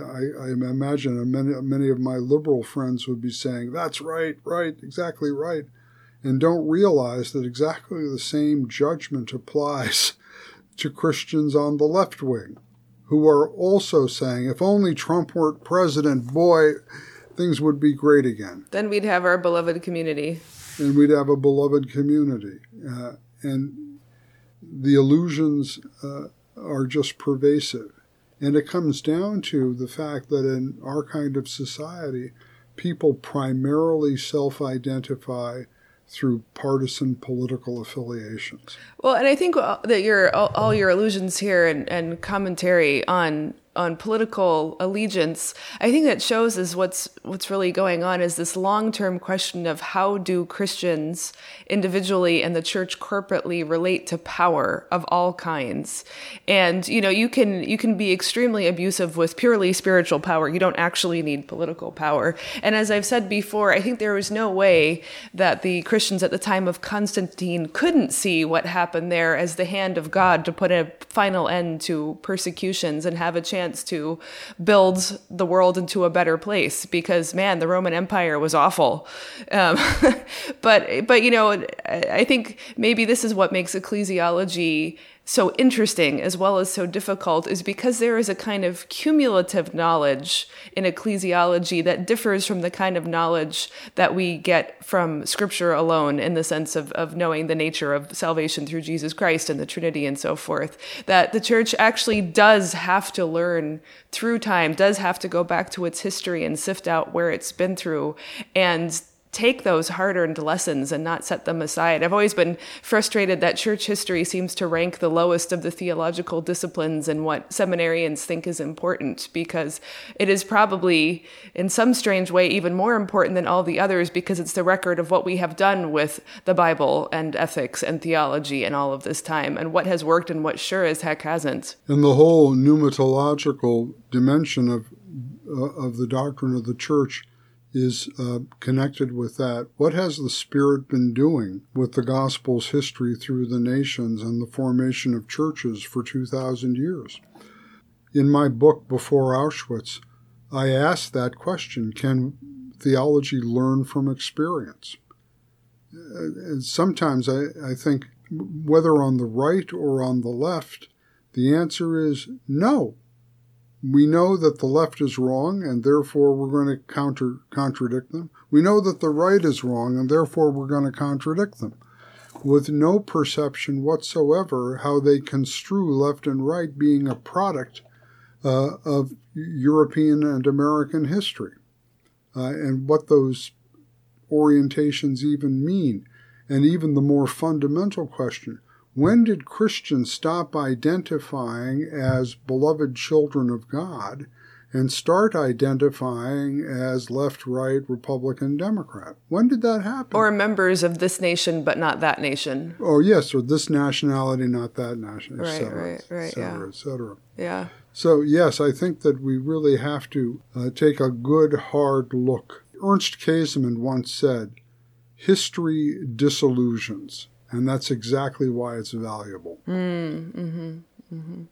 Speaker 2: I, I imagine many, many of my liberal friends would be saying, that's right, right, exactly right, and don't realize that exactly the same judgment applies to Christians on the left wing who are also saying, if only Trump weren't president, boy, things would be great again.
Speaker 1: Then we'd have our beloved community.
Speaker 2: And we'd have a beloved community. Uh, and the illusions uh, are just pervasive. And it comes down to the fact that in our kind of society, people primarily self identify through partisan political affiliations.
Speaker 1: Well, and I think uh, that your all, all your allusions here and, and commentary on on political allegiance, I think that shows is what's what's really going on is this long-term question of how do Christians individually and the church corporately relate to power of all kinds. And you know, you can you can be extremely abusive with purely spiritual power. You don't actually need political power. And as I've said before, I think there was no way that the Christians at the time of Constantine couldn't see what happened there as the hand of God to put a final end to persecutions and have a chance chance to build the world into a better place because man, the Roman Empire was awful. Um, but but you know, I think maybe this is what makes ecclesiology so interesting as well as so difficult is because there is a kind of cumulative knowledge in ecclesiology that differs from the kind of knowledge that we get from scripture alone in the sense of, of knowing the nature of salvation through Jesus Christ and the Trinity and so forth. That the church actually does have to learn through time, does have to go back to its history and sift out where it's been through and take those hard earned lessons and not set them aside. I've always been frustrated that church history seems to rank the lowest of the theological disciplines and what seminarians think is important because it is probably, in some strange way, even more important than all the others because it's the record of what we have done with the Bible and ethics and theology and all of this time and what has worked and what sure as heck hasn't.
Speaker 2: And the whole pneumatological dimension of, uh, of the doctrine of the church is uh, connected with that. What has the Spirit been doing with the gospel's history through the nations and the formation of churches for 2,000 years? In my book, Before Auschwitz, I asked that question Can theology learn from experience? Uh, and sometimes I, I think, whether on the right or on the left, the answer is no we know that the left is wrong and therefore we're going to counter contradict them. We know that the right is wrong and therefore we're going to contradict them with no perception whatsoever how they construe left and right being a product uh, of European and American history. uh, and what those orientations even mean. And even the more fundamental question when did Christians stop identifying as beloved children of God and start identifying as left, right, Republican, Democrat? When did that happen?
Speaker 1: Or members of this nation, but not that nation.
Speaker 2: Oh, yes, or this nationality, not that nationality,
Speaker 1: right,
Speaker 2: et cetera,
Speaker 1: right, right,
Speaker 2: et cetera,
Speaker 1: yeah.
Speaker 2: et cetera.
Speaker 1: Yeah.
Speaker 2: So, yes, I think that we really have to uh, take a good, hard look. Ernst Käsemann once said, History disillusions. And that's exactly why it's valuable.
Speaker 1: Mm, hmm Mm-hmm.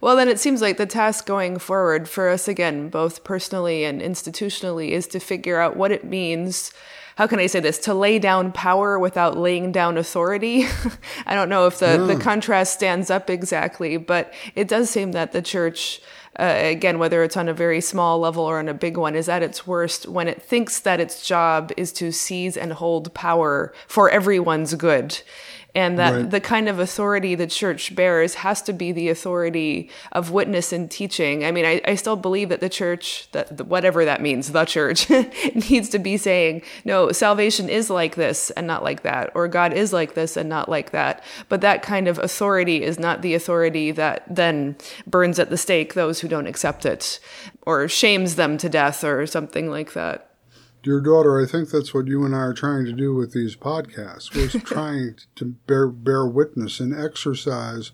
Speaker 1: Well, then it seems like the task going forward for us, again, both personally and institutionally, is to figure out what it means. How can I say this? To lay down power without laying down authority. I don't know if the,
Speaker 2: Yeah.
Speaker 1: the contrast stands up exactly, but it does seem that the church, uh, again, whether it's on a very small level or on a big one, is at its worst when it thinks that its job is to seize and hold power for everyone's good. And that
Speaker 2: Right.
Speaker 1: the kind of authority the church bears has to be the authority of witness and teaching. I mean, I, I still believe that the church, that the- whatever that means, the church needs to be saying, no, salvation is like this and not like that, or God is like this and not like that. But that kind of authority is not the authority that then burns at the stake those who don't accept it, or shames them to death, or something like that.
Speaker 2: Dear daughter, I think that's what you and I are trying to do with these podcasts. We're trying to bear, bear witness and exercise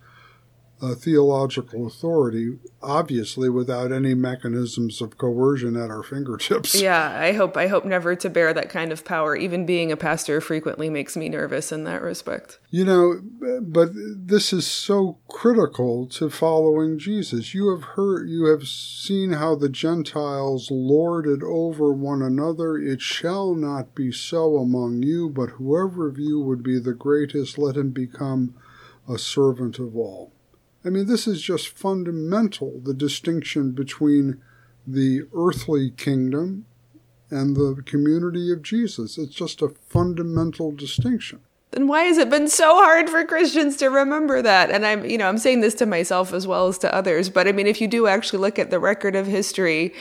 Speaker 2: uh, theological authority, obviously without any mechanisms of coercion at our fingertips.
Speaker 1: Yeah, I hope I hope never to bear that kind of power. Even being a pastor frequently makes me nervous in that respect.
Speaker 2: You know, but this is so critical to following Jesus. You have heard, you have seen how the Gentiles lord it over one another. It shall not be so among you, but whoever of you would be the greatest, let him become a servant of all. I mean, this is just fundamental the distinction between the earthly kingdom and the community of Jesus. It's just a fundamental distinction.
Speaker 1: Then why has it been so hard for Christians to remember that? And I'm, you know, I'm saying this to myself as well as to others, but I mean if you do actually look at the record of history,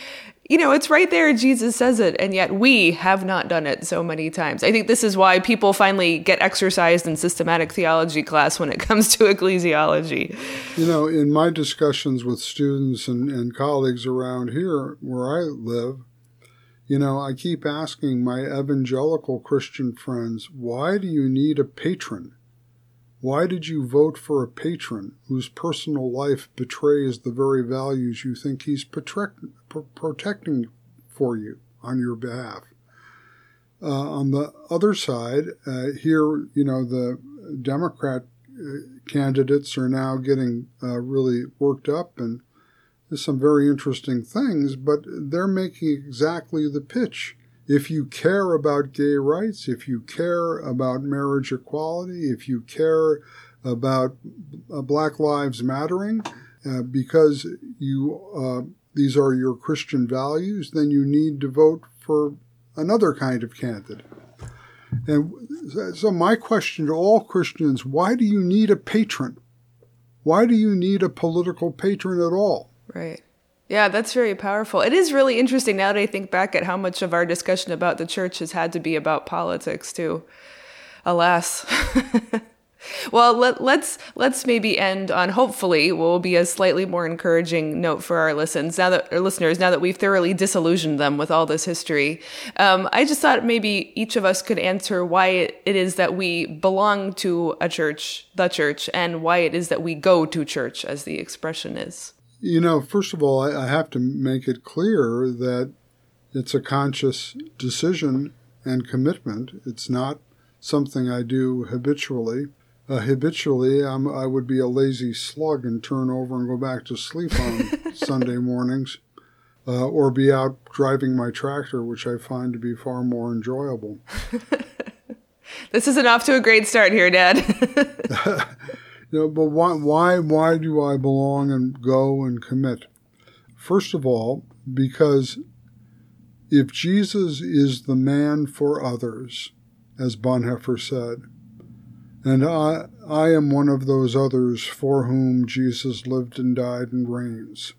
Speaker 1: you know, it's right there Jesus says it, and yet we have not done it so many times. I think this is why people finally get exercised in systematic theology class when it comes to ecclesiology.
Speaker 2: You know, in my discussions with students and, and colleagues around here where I live, you know, I keep asking my evangelical Christian friends, why do you need a patron? Why did you vote for a patron whose personal life betrays the very values you think he's protect, pr- protecting for you on your behalf? Uh, on the other side, uh, here, you know, the Democrat uh, candidates are now getting uh, really worked up and there's some very interesting things, but they're making exactly the pitch. If you care about gay rights, if you care about marriage equality, if you care about uh, Black Lives Mattering, uh, because you uh, these are your Christian values, then you need to vote for another kind of candidate. And so, my question to all Christians why do you need a patron? Why do you need a political patron at all?
Speaker 1: Right. Yeah, that's very powerful. It is really interesting now that I think back at how much of our discussion about the church has had to be about politics too. Alas. well, let, let's let's maybe end on hopefully will be a slightly more encouraging note for our listens now that our listeners now that we've thoroughly disillusioned them with all this history. Um, I just thought maybe each of us could answer why it, it is that we belong to a church, the church, and why it is that we go to church, as the expression is.
Speaker 2: You know, first of all, I, I have to make it clear that it's a conscious decision and commitment. It's not something I do habitually. Uh, habitually, I'm, I would be a lazy slug and turn over and go back to sleep on Sunday mornings, uh, or be out driving my tractor, which I find to be far more enjoyable.
Speaker 1: This isn't off to a great start here, Dad.
Speaker 2: You know, but why, why, why do I belong and go and commit? First of all, because if Jesus is the man for others, as Bonhoeffer said, and I, I am one of those others for whom Jesus lived and died and reigns,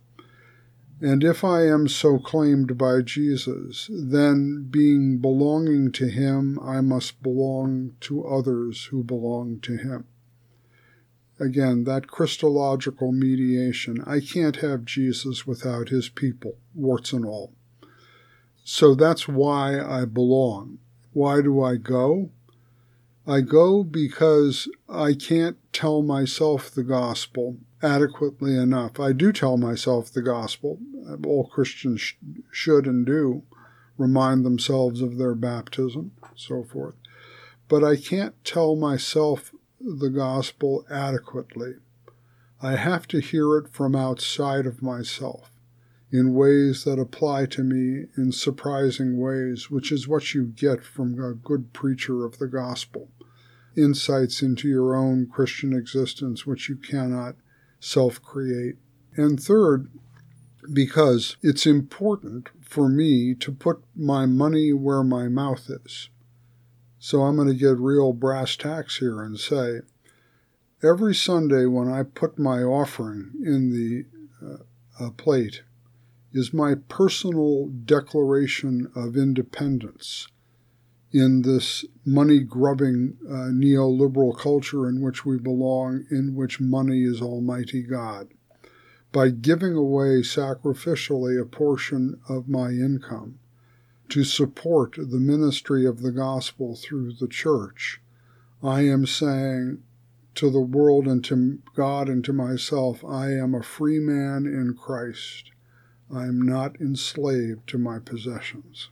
Speaker 2: And if I am so claimed by Jesus, then being belonging to him, I must belong to others who belong to him. Again, that Christological mediation. I can't have Jesus without his people, warts and all. So that's why I belong. Why do I go? I go because I can't tell myself the gospel adequately enough. I do tell myself the gospel. All Christians sh- should and do remind themselves of their baptism, so forth. But I can't tell myself the gospel adequately. I have to hear it from outside of myself in ways that apply to me in surprising ways, which is what you get from a good preacher of the gospel. Insights into your own Christian existence, which you cannot self create. And third, because it's important for me to put my money where my mouth is. So I'm going to get real brass tacks here and say every Sunday when I put my offering in the uh, uh, plate is my personal declaration of independence in this money grubbing uh, neoliberal culture in which we belong, in which money is Almighty God. By giving away sacrificially a portion of my income to support the ministry of the gospel through the church, I am saying to the world and to God and to myself, I am a free man in Christ. I am not enslaved to my possessions.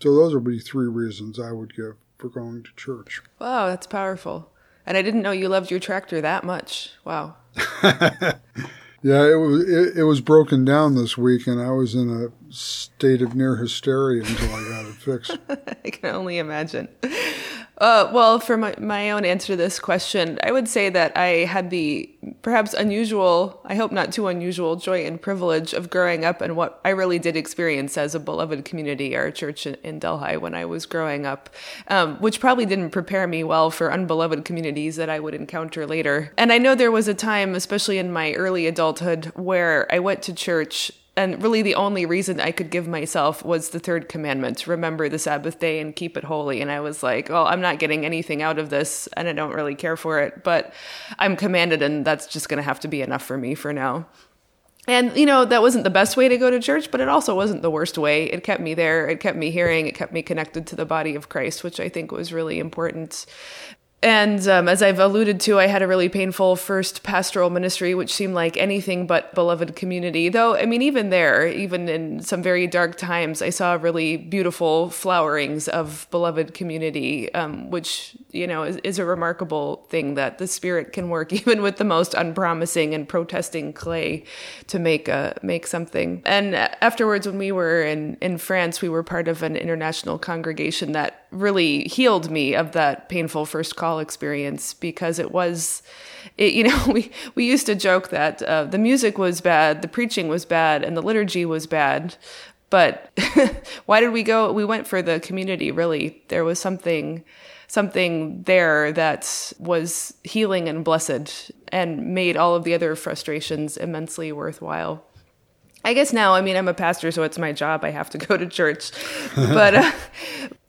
Speaker 2: So those would be three reasons I would give for going to church.
Speaker 1: Wow, that's powerful. And I didn't know you loved your tractor that much. Wow.
Speaker 2: yeah, it was it, it, was broken down this week, and I was in a state of near hysteria until I got it fixed.
Speaker 1: I can only imagine. Uh, well, for my, my own answer to this question, I would say that I had the perhaps unusual, I hope not too unusual, joy and privilege of growing up in what I really did experience as a beloved community, our church in, in Delhi, when I was growing up, um, which probably didn't prepare me well for unbeloved communities that I would encounter later. And I know there was a time, especially in my early adulthood, where I went to church and really the only reason I could give myself was the third commandment remember the Sabbath day and keep it holy. And I was like, oh, I'm not getting anything out of this and I don't really care for it, but I'm commanded and that's just going to have to be enough for me for now. And, you know, that wasn't the best way to go to church, but it also wasn't the worst way. It kept me there. It kept me hearing. It kept me connected to the body of Christ, which I think was really important. And um, as I've alluded to, I had a really painful first pastoral ministry, which seemed like anything but beloved community. Though, I mean, even there, even in some very dark times, I saw really beautiful flowerings of beloved community, um, which, you know, is, is, a remarkable thing that the Spirit can work even with the most unpromising and protesting clay to make a, make something. And afterwards, when we were in, in France, we were part of an international congregation that really healed me of that painful first call experience because it was it, you know we we used to joke that uh, the music was bad the preaching was bad and the liturgy was bad but why did we go we went for the community really there was something something there that was healing and blessed and made all of the other frustrations immensely worthwhile I guess now, I mean, I'm a pastor, so it's my job. I have to go to church. but, uh,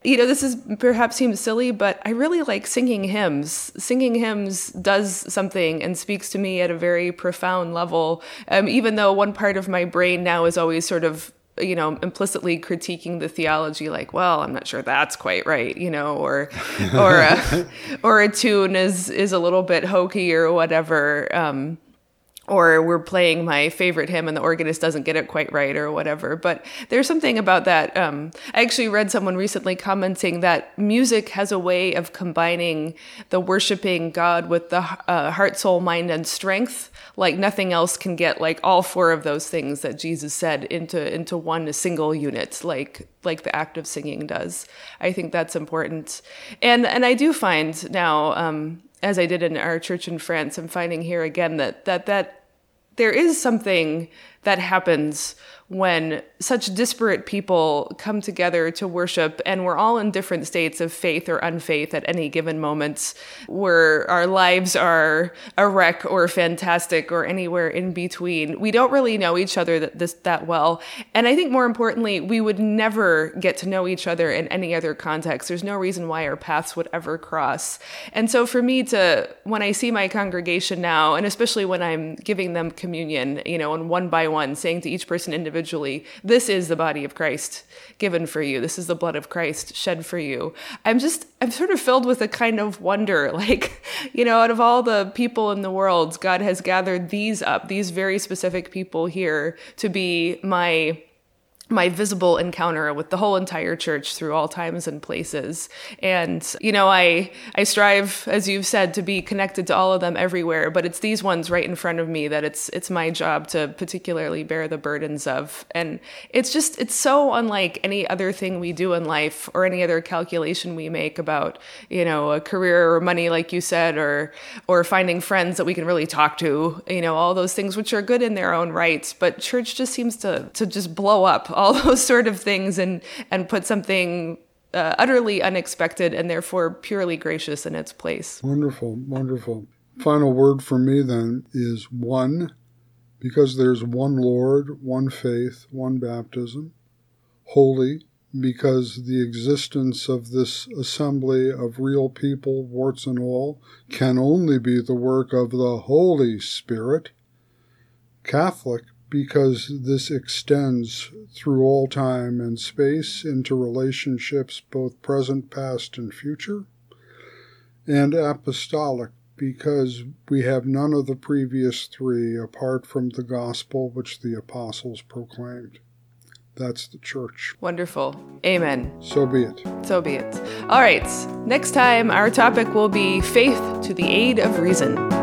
Speaker 1: you know, this is perhaps seems silly, but I really like singing hymns. Singing hymns does something and speaks to me at a very profound level. Um, even though one part of my brain now is always sort of you know implicitly critiquing the theology like well i'm not sure that's quite right you know or or a, or a tune is is a little bit hokey or whatever um, or we're playing my favorite hymn and the organist doesn't get it quite right or whatever. But there's something about that. Um, I actually read someone recently commenting that music has a way of combining the worshiping God with the uh, heart, soul, mind, and strength, like nothing else can get like all four of those things that Jesus said into into one single unit, like like the act of singing does. I think that's important, and and I do find now. Um, as I did in our church in France, I'm finding here again that that that there is something that happens when such disparate people come together to worship and we're all in different states of faith or unfaith at any given moment where our lives are a wreck or fantastic or anywhere in between we don't really know each other that this that well. And i think more importantly we would never get to know each other in any other context. There's no reason why our paths would ever cross. And so for me to when i see my congregation now and especially when i'm giving them communion you know and one by one saying to each person individually individually, this is the body of Christ given for you. This is the blood of Christ shed for you. I'm just, I'm sort of filled with a kind of wonder. Like, you know, out of all the people in the world, God has gathered these up, these very specific people here to be my my visible encounter with the whole entire church through all times and places. And you know i i strive as you've said to be connected to all of them everywhere but it's these ones right in front of me that it's it's my job to particularly bear the burdens of. And it's just it's so unlike any other thing we do in life or any other calculation we make about you know a career or money like you said or or finding friends that we can really talk to you know all those things which are good in their own rights. But church just seems to to just blow up all those sort of things and and put something uh, utterly unexpected and therefore purely gracious in its place.
Speaker 2: Wonderful, wonderful. Final word for me then is one, because there's one Lord, one faith, one baptism. Holy, because the existence of this assembly of real people, warts and all, can only be the work of the Holy Spirit. Catholic, because this extends through all time and space into relationships both present, past, and future, and apostolic because we have none of the previous three apart from the gospel which the apostles proclaimed. That's the church.
Speaker 1: Wonderful. Amen.
Speaker 2: So be it.
Speaker 1: So be it. All right. Next time, our topic will be faith to the aid of reason